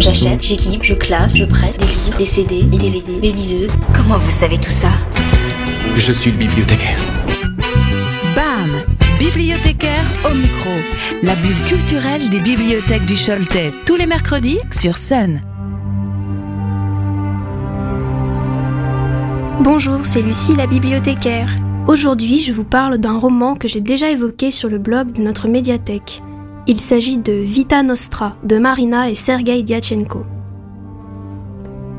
J'achète, j'équipe, je classe, je prête des livres, des CD, des DVD, des liseuses. Comment vous savez tout ça? Je suis le bibliothécaire. BAM Bibliothécaire au micro. La bulle culturelle des bibliothèques du Choletais. Tous les mercredis sur Sun. Bonjour, c'est Lucie la bibliothécaire. Aujourd'hui, je vous parle d'un roman que j'ai déjà évoqué sur le blog de notre médiathèque. Il s'agit de Vita Nostra de Marina et Sergei Diachenko.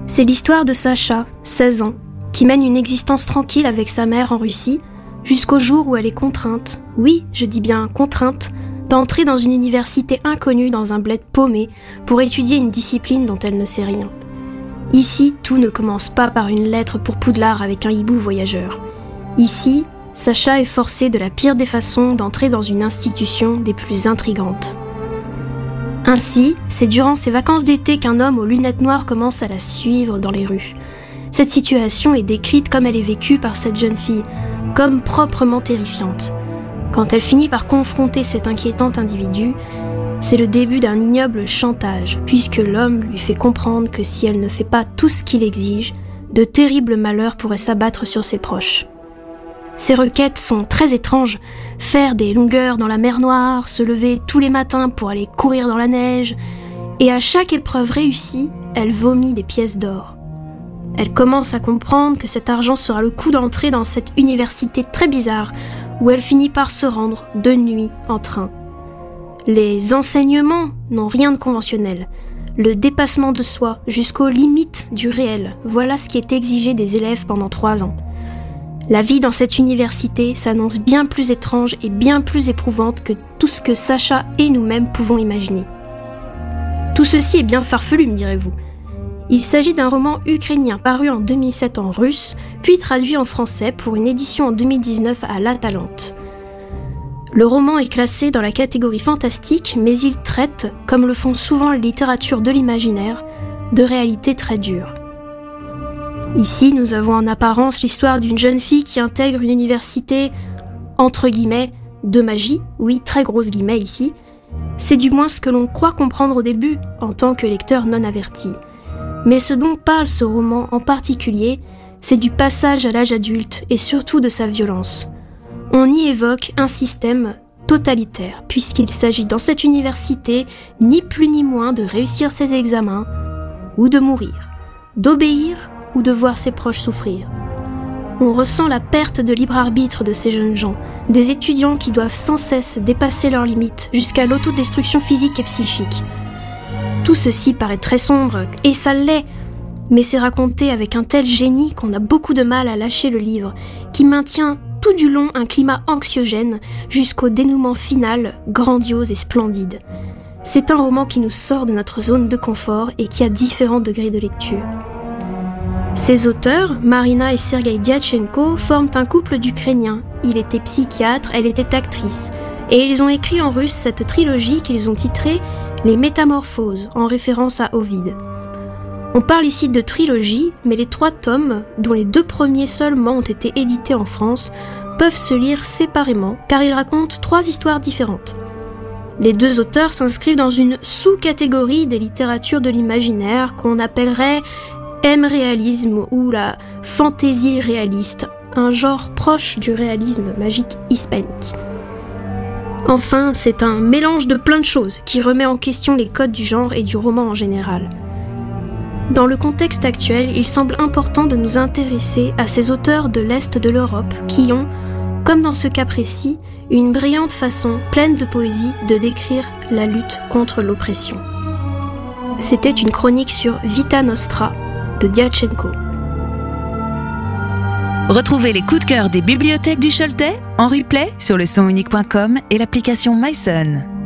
C'est l'histoire de Sacha, 16 ans, qui mène une existence tranquille avec sa mère en Russie jusqu'au jour où elle est contrainte, oui, je dis bien contrainte, d'entrer dans une université inconnue dans un bled paumé pour étudier une discipline dont elle ne sait rien. Ici, tout ne commence pas par une lettre pour Poudlard avec un hibou voyageur. Ici, Sacha est forcé de la pire des façons d'entrer dans une institution des plus intrigantes. Ainsi, c'est durant ses vacances d'été qu'un homme aux lunettes noires commence à la suivre dans les rues. Cette situation est décrite comme elle est vécue par cette jeune fille, comme proprement terrifiante. Quand elle finit par confronter cet inquiétant individu, c'est le début d'un ignoble chantage, puisque l'homme lui fait comprendre que si elle ne fait pas tout ce qu'il exige, de terribles malheurs pourraient s'abattre sur ses proches. Ses requêtes sont très étranges. Faire des longueurs dans la mer Noire, se lever tous les matins pour aller courir dans la neige, et à chaque épreuve réussie, elle vomit des pièces d'or. Elle commence à comprendre que cet argent sera le coup d'entrée dans cette université très bizarre, où elle finit par se rendre de nuit en train. Les enseignements n'ont rien de conventionnel. Le dépassement de soi jusqu'aux limites du réel, voilà ce qui est exigé des élèves pendant trois ans. La vie dans cette université s'annonce bien plus étrange et bien plus éprouvante que tout ce que Sacha et nous-mêmes pouvons imaginer. Tout ceci est bien farfelu, me direz-vous. Il s'agit d'un roman ukrainien paru en 2007 en russe, puis traduit en français pour une édition en 2019 à La Talente. Le roman est classé dans la catégorie fantastique, mais il traite, comme le font souvent les littératures de l'imaginaire, de réalités très dures. Ici, nous avons en apparence l'histoire d'une jeune fille qui intègre une université, entre guillemets, de magie, oui, très grosse guillemets ici. C'est du moins ce que l'on croit comprendre au début, en tant que lecteur non averti. Mais ce dont parle ce roman en particulier, c'est du passage à l'âge adulte et surtout de sa violence. On y évoque un système totalitaire, puisqu'il s'agit dans cette université ni plus ni moins de réussir ses examens ou de mourir, d'obéir ou de voir ses proches souffrir. On ressent la perte de libre arbitre de ces jeunes gens, des étudiants qui doivent sans cesse dépasser leurs limites jusqu'à l'autodestruction physique et psychique. Tout ceci paraît très sombre, et ça l'est, mais c'est raconté avec un tel génie qu'on a beaucoup de mal à lâcher le livre, qui maintient tout du long un climat anxiogène jusqu'au dénouement final, grandiose et splendide. C'est un roman qui nous sort de notre zone de confort et qui a différents degrés de lecture. Ses auteurs, Marina et Sergei Diachenko, forment un couple d'Ukrainiens. Il était psychiatre, elle était actrice. Et ils ont écrit en russe cette trilogie qu'ils ont titrée Les Métamorphoses, en référence à Ovide. On parle ici de trilogie, mais les trois tomes, dont les deux premiers seulement ont été édités en France, peuvent se lire séparément car ils racontent trois histoires différentes. Les deux auteurs s'inscrivent dans une sous-catégorie des littératures de l'imaginaire qu'on appellerait M-réalisme ou la fantaisie réaliste, un genre proche du réalisme magique hispanique. Enfin, c'est un mélange de plein de choses qui remet en question les codes du genre et du roman en général. Dans le contexte actuel, il semble important de nous intéresser à ces auteurs de l'Est de l'Europe qui ont, comme dans ce cas précis, une brillante façon pleine de poésie de décrire la lutte contre l'oppression. C'était une chronique sur Vita Nostra de. Retrouvez les coups de cœur des bibliothèques du Choletais en replay sur le sonunique.com et l'application MySon.